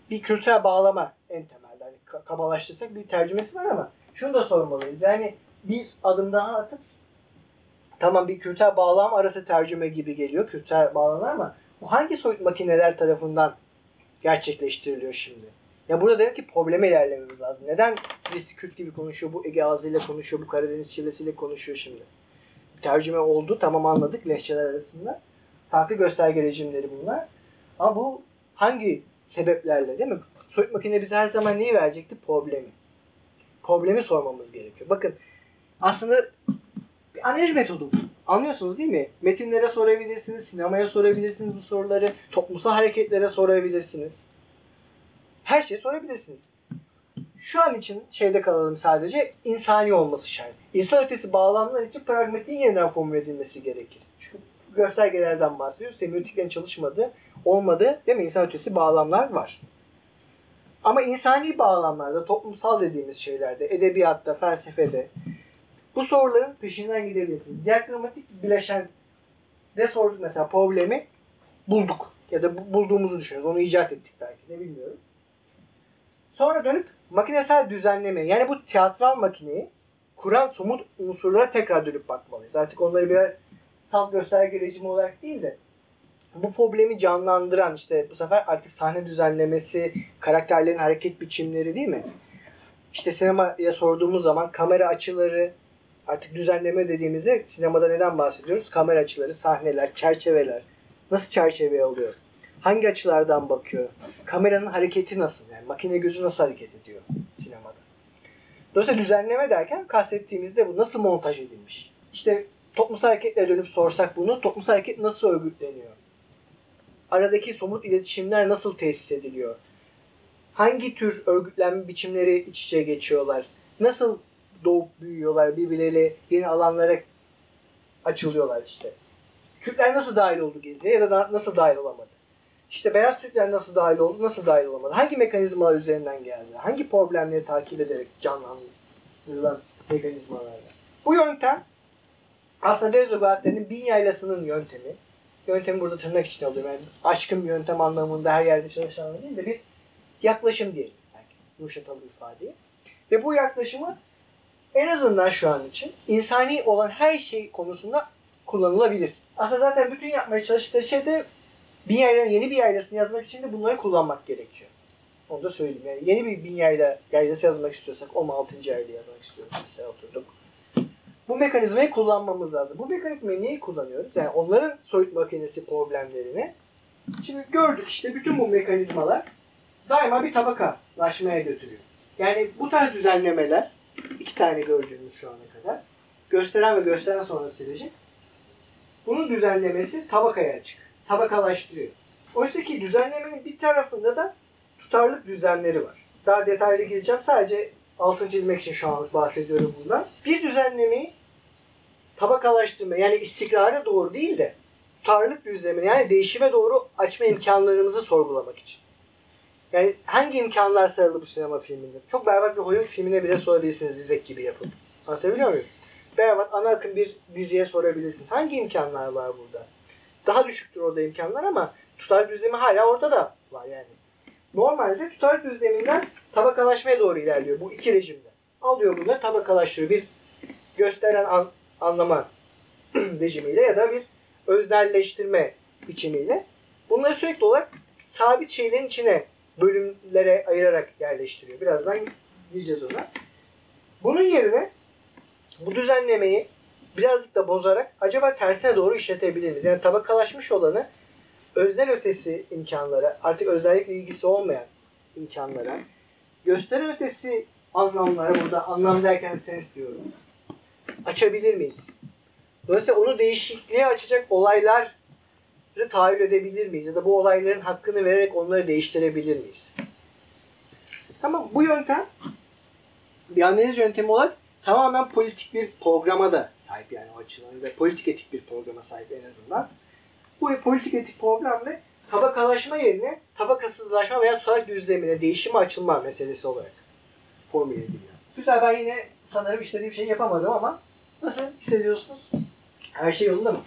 bir kültürel bağlama en temelde. Hani kabalaştırsak bir tercümesi var ama şunu da sormalıyız. Yani biz adım daha atıp tamam bir kültürel bağlam arası tercüme gibi geliyor. Kültürel bağlamlar ama bu hangi soyut makineler tarafından gerçekleştiriliyor şimdi? Ya burada demek ki probleme ilerlememiz lazım. Neden birisi Kürt gibi konuşuyor, bu Ege ağzıyla konuşuyor, bu Karadeniz şivesiyle konuşuyor şimdi? Tercüme oldu, tamam anladık lehçeler arasında. Farklı gösterge rejimleri bunlar. Ama bu hangi sebeplerle değil mi? Soyut makine bize her zaman neyi verecekti? Problemi. Problemi sormamız gerekiyor. Bakın aslında bir analiz metodu. Anlıyorsunuz değil mi? Metinlere sorabilirsiniz, sinemaya sorabilirsiniz bu soruları, toplumsal hareketlere sorabilirsiniz. Her şeyi sorabilirsiniz. Şu an için şeyde kalalım sadece insani olması şart. İnsan ötesi bağlamlar için pragmatiğin yeniden formüle edilmesi gerekir. Şu göstergelerden bahsediyoruz. Semiotiklerin çalışmadığı, olmadığı değil mi? İnsan ötesi bağlamlar var. Ama insani bağlamlarda, toplumsal dediğimiz şeylerde, edebiyatta, felsefede bu soruların peşinden gidebilirsiniz. Diagramatik bileşen de sorduk mesela problemi bulduk. Ya da bulduğumuzu düşünüyoruz. Onu icat ettik belki ne bilmiyorum. Sonra dönüp makinesel düzenleme yani bu tiyatral makineyi kuran somut unsurlara tekrar dönüp bakmalıyız. Artık onları birer salt gösterge rejimi olarak değil de bu problemi canlandıran işte bu sefer artık sahne düzenlemesi, karakterlerin hareket biçimleri değil mi? İşte sinemaya sorduğumuz zaman kamera açıları, artık düzenleme dediğimizde sinemada neden bahsediyoruz? Kamera açıları, sahneler, çerçeveler. Nasıl çerçeve oluyor? Hangi açılardan bakıyor? Kameranın hareketi nasıl? Yani makine gözü nasıl hareket ediyor sinemada? Dolayısıyla düzenleme derken kastettiğimizde bu nasıl montaj edilmiş? İşte toplumsal hareketle dönüp sorsak bunu, toplumsal hareket nasıl örgütleniyor? Aradaki somut iletişimler nasıl tesis ediliyor? Hangi tür örgütlenme biçimleri iç içe geçiyorlar? Nasıl doğup büyüyorlar birbirleriyle yeni alanlara açılıyorlar işte. Kürtler nasıl dahil oldu geziye ya da nasıl dahil olamadı? İşte beyaz Türkler nasıl dahil oldu, nasıl dahil olamadı? Hangi mekanizmalar üzerinden geldi? Hangi problemleri takip ederek canlandırılan mekanizmalarla? Bu yöntem aslında Dezogratler'in bin yaylasının yöntemi. Yöntemi burada tırnak içinde alıyorum. Yani aşkın bir yöntem anlamında her yerde çalışan değil de bir yaklaşım diyelim. Belki yumuşatalım ifadeyi. Ve bu yaklaşımı en azından şu an için insani olan her şey konusunda kullanılabilir. Aslında zaten bütün yapmaya çalıştıkları şey de bin yayla, yeni bir yaylasını yazmak için de bunları kullanmak gerekiyor. Onu da söyleyeyim. Yani yeni bir bin yayla, yaylası yazmak istiyorsak 16. yayla yazmak istiyoruz mesela oturduk. Bu mekanizmayı kullanmamız lazım. Bu mekanizmayı niye kullanıyoruz? Yani onların soyut makinesi problemlerini Şimdi gördük işte bütün bu mekanizmalar daima bir tabakalaşmaya götürüyor. Yani bu tarz düzenlemeler iki tane gördüğümüz şu ana kadar gösteren ve gösteren sonrası silecek. Bunun düzenlemesi tabakaya açık. Tabakalaştırıyor. Oysa ki düzenlemenin bir tarafında da tutarlık düzenleri var. Daha detaylı gireceğim. Sadece altın çizmek için şu anlık bahsediyorum bundan. Bir düzenlemeyi tabakalaştırma yani istikrara doğru değil de tutarlılık düzlemine yani değişime doğru açma imkanlarımızı sorgulamak için. Yani hangi imkanlar sarılı bu sinema filminde? Çok berbat bir Hollywood filmine bile sorabilirsiniz Zizek gibi yapıp. Anlatabiliyor muyum? Berbat ana akım bir diziye sorabilirsiniz. Hangi imkanlar var burada? Daha düşüktür orada imkanlar ama tutar düzlemi hala orada da var yani. Normalde tutar düzleminden tabakalaşmaya doğru ilerliyor bu iki rejimde. Alıyor bunları tabakalaştırıyor. Bir gösteren an, anlama rejimiyle ya da bir öznelleştirme biçimiyle. Bunları sürekli olarak sabit şeylerin içine bölümlere ayırarak yerleştiriyor. Birazdan gireceğiz ona. Bunun yerine bu düzenlemeyi birazcık da bozarak acaba tersine doğru işletebilir miyiz? Yani tabakalaşmış olanı öznel ötesi imkanlara, artık özellikle ilgisi olmayan imkanlara, gösteren ötesi anlamlara, burada anlam derken sens diyorum, açabilir miyiz? Dolayısıyla onu değişikliğe açacak olayları tahayyül edebilir miyiz? Ya da bu olayların hakkını vererek onları değiştirebilir miyiz? Tamam bu yöntem bir analiz yöntemi olarak tamamen politik bir programa da sahip yani o açıdan ve politik etik bir programa sahip en azından. Bu politik etik programda tabakalaşma yerine tabakasızlaşma veya tutarak düzlemine değişime açılma meselesi olarak formüle ediliyor. Güzel ben yine sanırım istediğim şeyi yapamadım ama nasıl hissediyorsunuz? Her şey yolunda mı?